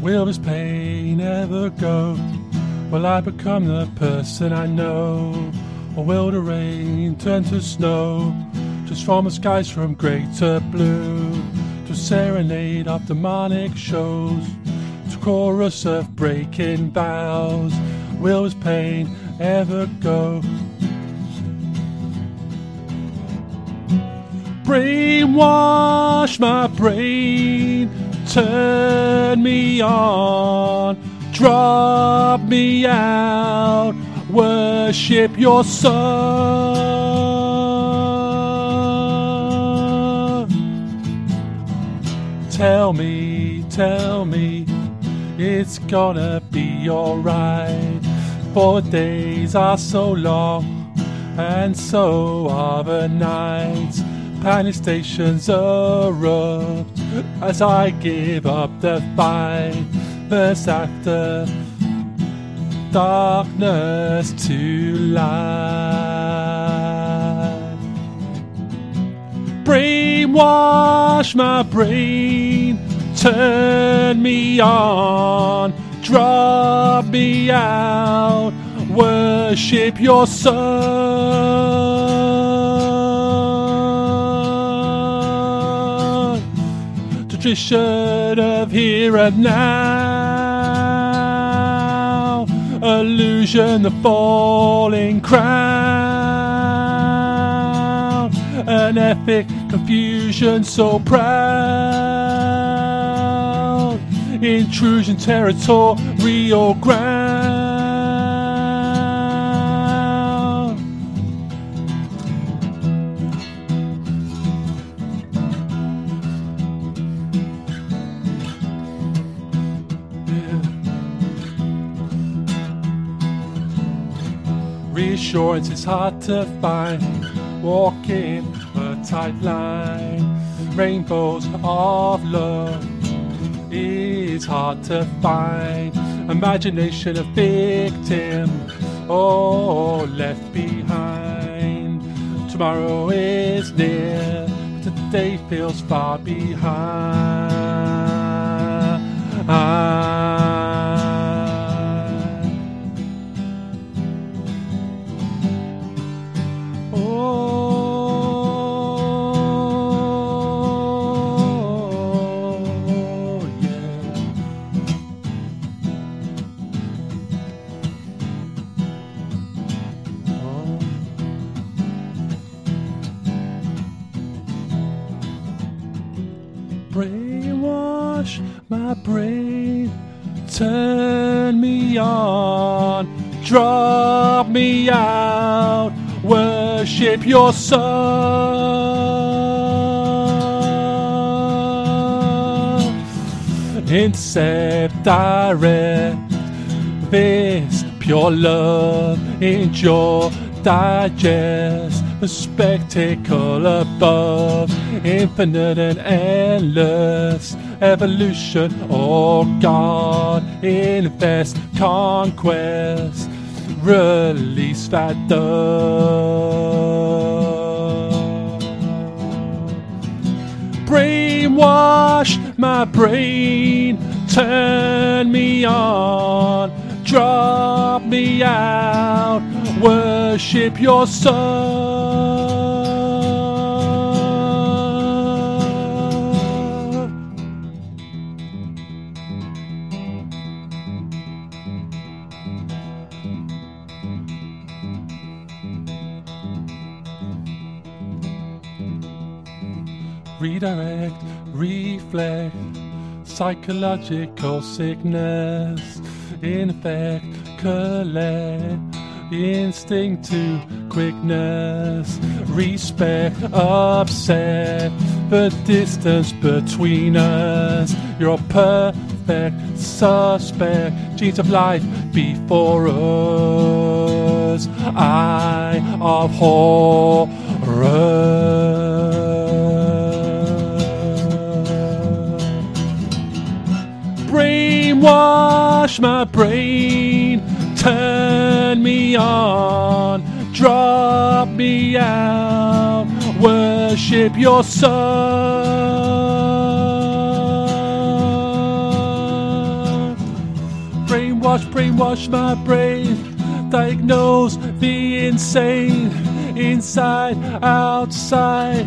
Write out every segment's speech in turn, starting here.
Will this pain ever go? Will I become the person I know? Or will the rain turn to snow? Transform the skies from grey to blue To serenade of demonic shows To chorus of breaking vows Will this pain ever go? Brainwash my brain, turn me on, drop me out, worship your son. Tell me, tell me, it's gonna be alright, for days are so long, and so are the nights. Panic stations erupt as I give up the fight. Verse after darkness to light. Brainwash my brain, turn me on, drop me out, worship your son. Tradition of here and now, illusion, the falling crown, an epic confusion so proud, intrusion, territorial ground. Reassurance is hard to find. Walking a tight line. Rainbows of love is hard to find. Imagination a victim. Oh, left behind. Tomorrow is near, but today feels far behind. Ah. Brainwash my brain, turn me on, drop me out, worship your son. Intercept direct this pure love endure digest the spectacle above infinite and endless. Evolution or god in invest conquest release that dove brainwash my brain, turn me on, drop me out, worship your son. redirect, reflect, psychological sickness, in effect, collect, instinct to quickness, respect, upset, the distance between us, you're perfect suspect, genes of life before us, eye of Horus. Brainwash my brain, turn me on, drop me out, worship your son. brainwash, brainwash my brain. Diagnose the insane, inside, outside.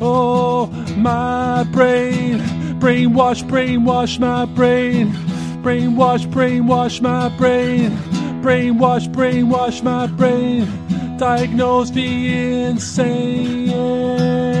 Oh, my brain, brainwash, brainwash my brain. Brainwash, brainwash my brain. Brainwash, brainwash my brain. Diagnose the insane.